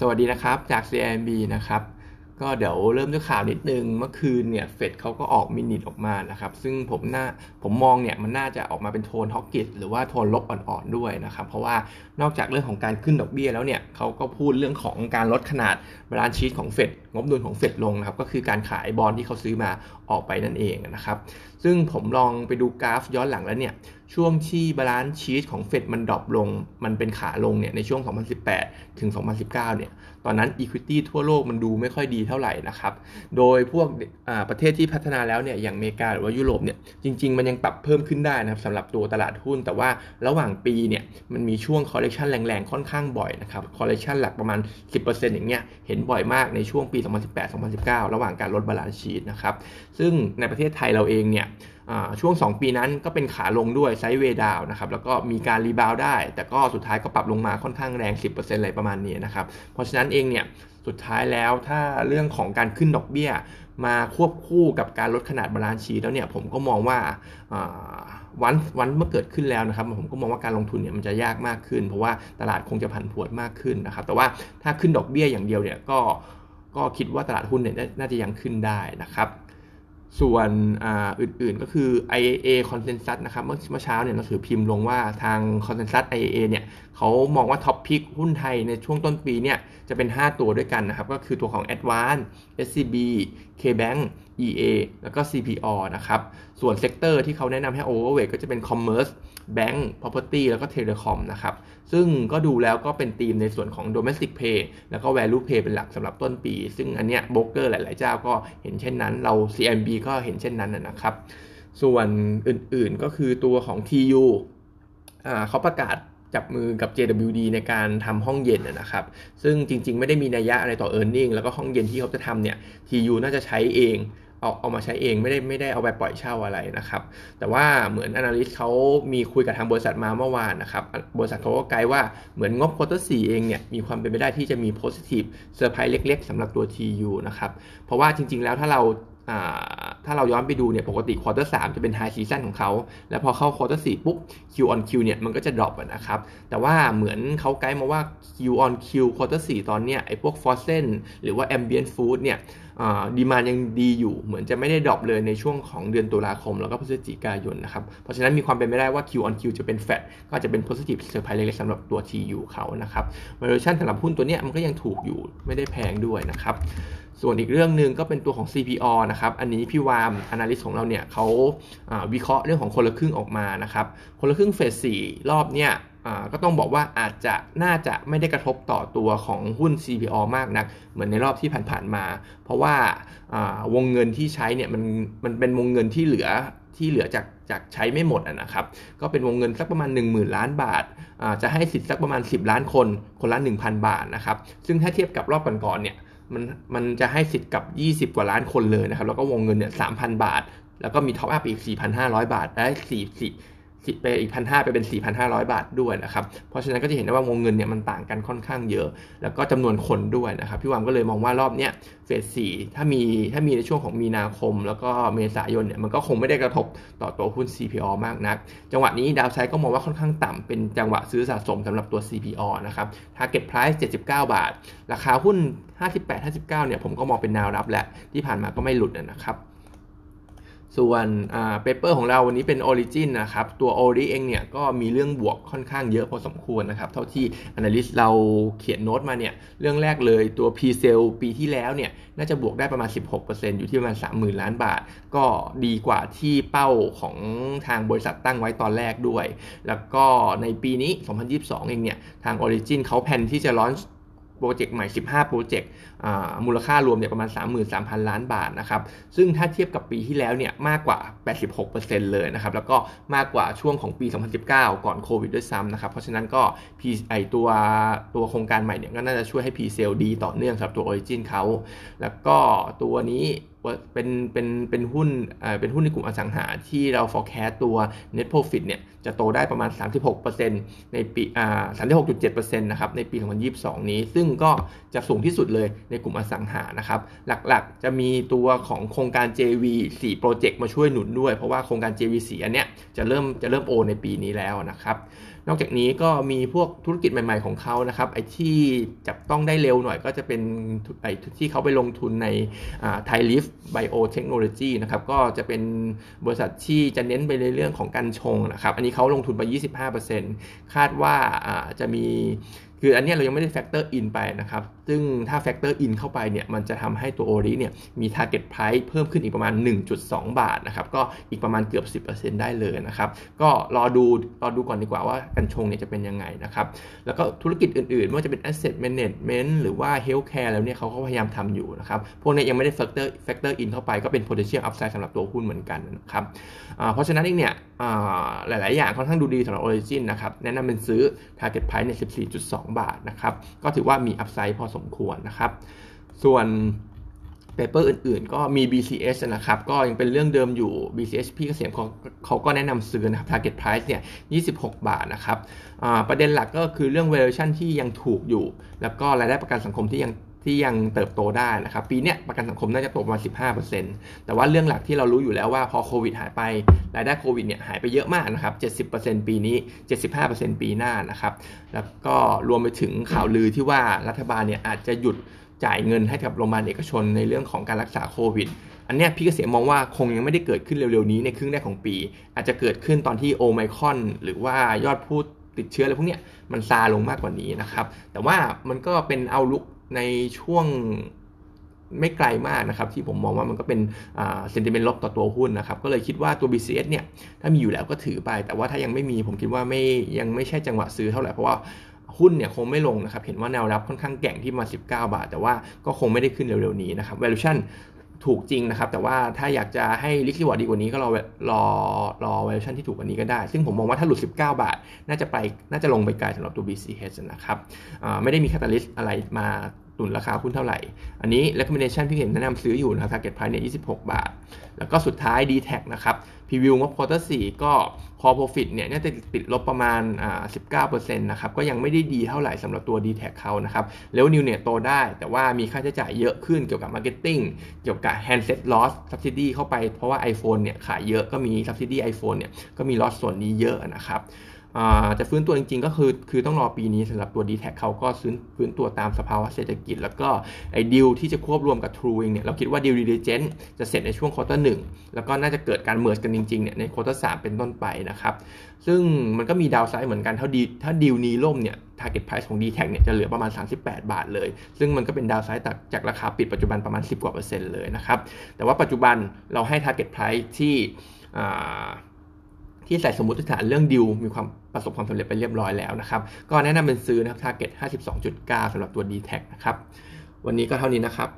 สวัสดีนะครับจาก CIMB นะครับ ก็เดี๋ยวเริ่มด้วยข่าวนิดนึง เมื่อคืนเนี่ยเฟดเขาก็ออก minutes ออกมานะครับ ซึ่งผมน่าผมมองเนี่ยมันน่าจะออกมาเป็นโทน hawkish หรือว่าโทนลบอ่อนๆด้วยนะครับ เพราะว่านอกจากเรื่องของการขึ้นดอกเบี้ยแล้วเนี่ยเขาก็พูดเรื่องของการลดขนาด balance sheet ของเฟดงบดุลของเฟดลงนะครับ ก็คือการขายบอลที่เขาซื้อมาออกไปนั่นเองนะครับ ซึ่งผมลองไปดูกราฟย้อนหลังแล้วเนี่ย ช่วงที่ balance sheet ของเฟดมัน drop ลง มันเป็นขาลงเนี่ยในช่วง 2018 ถึง 2019 เนี่ย ตอนนั้น Equity ทั่วโลกมันดูไม่ค่อยดีเท่าไหร่นะครับ โดยพวกประเทศที่พัฒนาแล้วเนี่ย อย่างอเมริกาหรือว่ายุโรปเนี่ย จริง ๆ มันยังปรับเพิ่มขึ้นได้นะครับสำหรับตัวตลาดหุ้น แต่ว่าระหว่างปีเนี่ย มันมีช่วง correction แรงๆ ค่อนข้างบ่อยนะครับ correction หลักประมาณ 10%อย่างเงี้ย เห็นบ่อยมากในช่วงปี 2018-2019 ระหว่างการลด balance sheet นะครับ ซึ่งในประเทศไทยเราเองเนี่ย ช่วง 2 ปีนั้นก็เป็นขาลงด้วย sideway down นะครับแล้วก็มีการ rebound ได้ แต่ก็สุดท้ายก็ปรับลงมาค่อนข้างแรง 10%อะไรประมาณนี้นะครับเพราะฉะนั้นเองเนี่ยสุดท้ายแล้วถ้าเรื่องของการขึ้นดอกเบี้ย มาควบคู่กับการลดขนาด balance sheet แล้วเนี่ยผมก็มองว่าวันวันเมื่อเกิดขึ้นแล้วนะครับ ผมก็มองว่าการลงทุนเนี่ยมันจะยากมากขึ้น เพราะว่าตลาดคงจะผันผวนมากขึ้นนะครับแต่ว่าถ้าขึ้นดอกเบี้ยอย่างเดียวเนี่ยก็ก็คิดว่าตลาดหุ้นเนี่ยน่าจะยังขึ้นได้นะครับ ส่วนออื่นๆก็คือ IAA Consensus นะครับเมื่อเช้าเนี่ยหนังสือพิมพ์ลงว่าทาง Consensus IAA เนี่ยเขามองว่า top pick หุ้นไทยในช่วงต้นปีเนี่ยจะเป็น 5 ตัวด้วยกันนะครับ ก็คือตัวของ Advance SCB KBank EA แล้วก็ CPALL นะครับ ส่วน sector ที่เขาแนะนำให้ overweight ก็จะเป็น Commerce Bank Property แล้วก็ Telecom นะครับ ซึ่งก็ดูแล้วก็เป็นธีมในส่วนของ Domestic Play แล้วก็ Value Play เป็นหลักสำหรับต้นปี ซึ่งอันเนี้ยโบรกเกอร์หลาย ๆ เจ้าก็เห็นเช่นนั้น เรา CMB ก็เห็นเช่นนั้นนะครับ ส่วนอื่น ๆ ก็คือตัวของ TU เขาประกาศจับมือกับ JWD ในการทำห้องเย็นนะครับ ซึ่งจริง ๆ ไม่ได้มีนัยยะอะไรต่อ e a r n i n g แล้วก็ห้องเย็นที่เขาจะทำเนี่ย TU น่าจะใช้เอง เอาเอามาใช้เองไม่ได้ไม่ได้เอาไปปล่อยเช่าอะไรนะครับ แต่ว่าเหมือน Analyst เขามีคุยกับทางบริษัทมาเมื่อวานนะครับ บริษัทเขาก็ไกด์ว่าเหมือนงบควอเตอร์สเองเนี่ยมีความเป็นไปได้ที่จะมี positive surprise เล็ก ๆสำหรับตัว TU นะครับ เพราะว่าจริง ๆ แล้วถ้าเรา ถ้าเราย้อนไปดูเนี่ยปกติ quarter สามจะเป็น high season ของเขา แล้วพอเข้า quarter สี่ปุ๊บ Q on Q เนี่ยมันก็จะ drop นะครับ แต่ว่าเหมือนเขาไกด์มาว่า Q on Q quarter สี่ตอนเนี้ยไอ้พวก frozen หรือว่า ambient food เนี่ย demand ยังดีอยู่ เหมือนจะไม่ได้ drop เลยในช่วงของเดือนตุลาคม แล้วก็พฤศจิกายนนะครับ เพราะฉะนั้นมีความเป็นไปได้ว่า Q on Q จะเป็นแฟดก็จะเป็น positive surprise เล็กๆสำหรับตัว TU เขานะครับ valuation สำหรับหุ้นตัวนี้มันก็ยังถูกอยู่ไม่ได้แพงด้วยนะครับ ส่วนอีกเรื่องหนึ่งก็เป็นตัวของ CPO นะครับ อันนี้พี่วาม analyst ของเราเนี่ยเขาวิเคราะห์เรื่องของคนละครึ่งออกมานะครับ คนละครึ่งเฟส 4 รอบเนี่ยก็ต้องบอกว่าอาจจะน่าจะไม่ได้กระทบต่อตัวของหุ้น CPO มากนัก เหมือนในรอบที่ผ่านๆมา เพราะว่าวงเงินที่ใช้เนี่ยมันมันเป็นวงเงินที่เหลือที่เหลือจากจากใช้ไม่หมดนะครับ ก็เป็นวงเงินสักประมาณ 1 0,000 ล้านบาทจะให้สิทธิ์สักประมาณ 10 ล้านคน คนละ 1,000 บาทนะครับ ซึ่งถ้าเทียบกับรอบก่อนๆเนี่ย มันมันจะให้สิทธิ์กับ 20 กว่าล้านคนเลยนะครับ แล้วก็วงเงินเนี่ย3,000 บาท แล้วก็มี top up อีก 4,500 บาทได้4 4 ไปอีกพันห้าไปเป็น 4,500 บาทด้วยนะครับ เพราะฉะนั้นก็จะเห็นได้ว่าวงเงินเนี่ยมันต่างกันค่อนข้างเยอะ แล้วก็จำนวนคนด้วยนะครับ พี่วามก็เลยมองว่ารอบเนี้ยเฟสสี่ถ้ามีถ้ามีในช่วงของมีนาคม แล้วก็เมษายนเนี่ยมันก็คงไม่ได้กระทบต่อตัวหุ้น CPO มากนัก จังหวะนี้ดาวไซด์ก็มองว่าค่อนข้างต่ำเป็นจังหวะซื้อสะสมสำหรับตัว CPO นะครับ Target Price 79 บาท ราคาหุ้น 58-59เนี่ยผมก็มองเป็นแนวรับแหละที่ผ่านมาก็ไม่หลุดนะครับ ส่วนเปเปอร์ของเราวันนี้เป็น Origin นะครับ ตัว Ori เองเนี่ยก็มีเรื่องบวกค่อนข้างเยอะพอสมควรนะครับ เท่าที่ Analyst เราเขียนโน้ตมาเนี่ย เรื่องแรกเลยตัว p c e l ปีที่แล้วเนี่ย น่าจะบวกได้ประมาณ 16%อยู่ที่ประมาณ 30,000 ล้านบาท ก็ดีกว่าที่เป้าของทางบริษัทตั้งไว้ตอนแรกด้วย แล้วก็ในปีนี้ 2022 เองเนี่ย ทาง Origin เขาแผนที่จะลอน โปรเจกต์ใหม่ 15 โปรเจกต์มูลค่ารวมเนี่ยประมาณ 33,000 ล้านบาทนะครับ ซึ่งถ้าเทียบกับปีที่แล้วเนี่ยมากกว่า 86%เลยนะครับ แล้วก็มากกว่าช่วงของปี 2019 ก่อนโควิดด้วยซ้ำนะครับ เพราะฉะนั้นก็ P ไอตัวตัวโครงการใหม่เนี่ยก็น่าจะช่วยให้ P เซลดีต่อเนื่องสำหรับตัว Origin เขา แล้วก็ตัวนี้ เป็นเป็นเป็นหุ้นเป็นหุ้นในกลุ่มอสังหาที่เรา forecast ตัว net profit เนี่ยจะโตได้ประมาณ 36%ในปีอ่า36.7%นะครับในปี 2022 นี้ ซึ่งก็จะสูงที่สุดเลยในกลุ่มอสังหานะครับ หลักๆ จะมีตัวของโครงการ JV 4 โปรเจกต์มาช่วยหนุนด้วย เพราะว่าโครงการ JV 4อันเนี้ยจะเริ่มจะเริ่มโอในปีนี้แล้วนะครับ นอกจากนี้ก็มีพวกธุรกิจใหม่ ๆของเขานะครับไอ้ที่จับต้องได้เร็วหน่อยก็จะเป็นไอ้ที่เขาไปลงทุนในไทยลิฟไบโอเทคโนโลยีนะครับก็จะเป็นบริษัทที่จะเน้นไปในเรื่องของกัญชงนะครับ อันนี้เขาลงทุนไป 25%คาดว่าจะมี คืออันนี้เรายังไม่ได้ factor in ไปนะครับ ซึ่งถ้า factor in เข้าไปเนี่ย มันจะทำให้ตัวโอริเนี่ย มี target price เพิ่มขึ้นอีกประมาณ 1.2 บาทนะครับ ก็อีกประมาณเกือบ 10%ได้เลยนะครับ ก็รอดู รอดูก่อนดีกว่าว่ากัญชงเนี่ยจะเป็นยังไงนะครับ แล้วก็ธุรกิจอื่นๆ ไม่ว่าจะเป็น asset management หรือว่า healthcare แล้วเนี่ยเขาก็พยายามทำอยู่นะครับ พวกนี้ยังไม่ได้ factor factor in เข้าไปก็เป็น potential upside สำหรับตัวหุ้นเหมือนกันนะครับ เพราะฉะนั้นเองเนี่ยหลาย ๆ อย่างค่อนข้างดูดีสำหรับ Origin นะครับ แนะนำเป็นซื้อ target price เนี่ย14.2บาทนะครับ ก็ถือว่ามีอัพไซด์พอสมควรนะครับ ส่วนเปเปอร์อื่นๆ ก็มี BCS นะครับ ก็ยังเป็นเรื่องเดิมอยู่ BCS พี่เกษมเขาเขาก็แนะนำซื้อนะครับ target price เนี่ย 26 บาทนะครับ ประเด็นหลักก็คือเรื่อง valuation ที่ยังถูกอยู่ แล้วก็รายได้ประกันสังคมที่ยัง ที่ยังเติบโตได้นะครับ ปีนี้ประกันสังคมน่าจะโตประมาณ 15%แต่ว่าเรื่องหลักที่เรารู้อยู่แล้วว่าพอโควิดหายไป รายได้โควิดเนี่ยหายไปเยอะมากนะครับ 70%ปีนี้ 75%ปีหน้านะครับ แล้วก็รวมไปถึงข่าวลือที่ว่ารัฐบาลเนี่ยอาจจะหยุดจ่ายเงินให้กับโรงพยาบาลเอกชนในเรื่องของการรักษาโควิด อันนี้พี่เกษมมองว่าคงยังไม่ได้เกิดขึ้นเร็วๆนี้ในครึ่งแรกของปี อาจจะเกิดขึ้นตอนที่โอไมคอนหรือว่ายอดผู้ติดเชื้ออะไรพวกนี้มันซาลงมากกว่านี้นะครับ แต่ว่ามันก็เป็นเอาลุก ในช่วงไม่ไกลมากนะครับ ที่ผมมองว่ามันก็เป็นเซนติเมนต์ลบต่อตัวหุ้นนะครับ ก็เลยคิดว่าตัว BCS เนี่ย ถ้ามีอยู่แล้วก็ถือไป แต่ว่าถ้ายังไม่มีผมคิดว่าไม่ยังไม่ใช่จังหวะซื้อเท่าไหร่ เพราะว่าหุ้นเนี่ยคงไม่ลงนะครับ เห็นว่าแนวรับค่อนข้างแกร่งที่มา 19 บาท แต่ว่าก็คงไม่ได้ขึ้นเร็วๆนี้นะครับ valuation ถูกจริงนะครับ แต่ว่าถ้าอยากจะให้ risk reward ดีกว่านี้ก็รอรอรอเวอร์ชันที่ถูกกว่านี้ก็ได้ ซึ่งผมมองว่าถ้าหลุด 19 บาท น่าจะไปน่าจะลงไปไกลสำหรับตัว BCH นะครับไม่ได้มี catalyst อะไรมากระตุ้นราคาหุ้นเท่าไหร่ อันนี้ recommendation พี่เห็นแนะนำซื้ออยู่นะครับ target price เนี่ย26 บาท แล้วก็สุดท้าย DTAC นะครับพรีวิวงบควอเตอร์4ก็ core profit เนี่ยน่าจะติดลบประมาณอ่า19%นะครับ ก็ยังไม่ได้ดีเท่าไหร่สำหรับตัว d t แทเขานะครับแล้วนิวเนี่ยโตได้ แต่ว่ามีค่าใช้จ่ายเยอะขึ้นเกี่ยวกับ marketing เกี่ยวกับ handset loss subsidy เข้าไป เพราะว่า iPhone เนี่ยขายเยอะก็มี subsidy iPhone เนี่ยก็มี loss ส่วนนี้เยอะนะครับ จะฟื้นตัวจริงๆ ก็คือคือต้องรอปีนี้สำหรับตัว d t แทเขาก็ฟื้นฟื้นตัวตามสภาวะเศรษฐกิจ แล้วก็ไอ้ดิวที่จะควบรวมกับ True เองเนี่ยเราคิดว่าดิวดีเดเจนจะเสร็จในช่วง quarter หนึ่งแล้วก็น่าจะเกิดการ merge กันจริงๆเนี่ยใน quarter สองเป็นต้นไปนะครับ ซึ่งมันก็มี downside เหมือนกันถ้าดีลถ้าดีลนี้ล่มเนี่ย target price ของ d t แทเนี่ยจะเหลือประมาณ 38 บาทเลย ซึ่งมันก็เป็น downside จากราคาปิดปัจจุบันประมาณ 10กว่าเปอร์เซ็นต์เลยนะครับแต่ว่าปัจจุบันเราให้ target price ที่ ที่ใส่สมมติฐานเรื่องดีลมีความประสบความสำเร็จไปเรียบร้อยแล้วนะครับ ก็แนะนำเป็นซื้อนะครับ target 52.9สำหรับตัว DTAC นะครับ วันนี้ก็เท่านี้นะครับ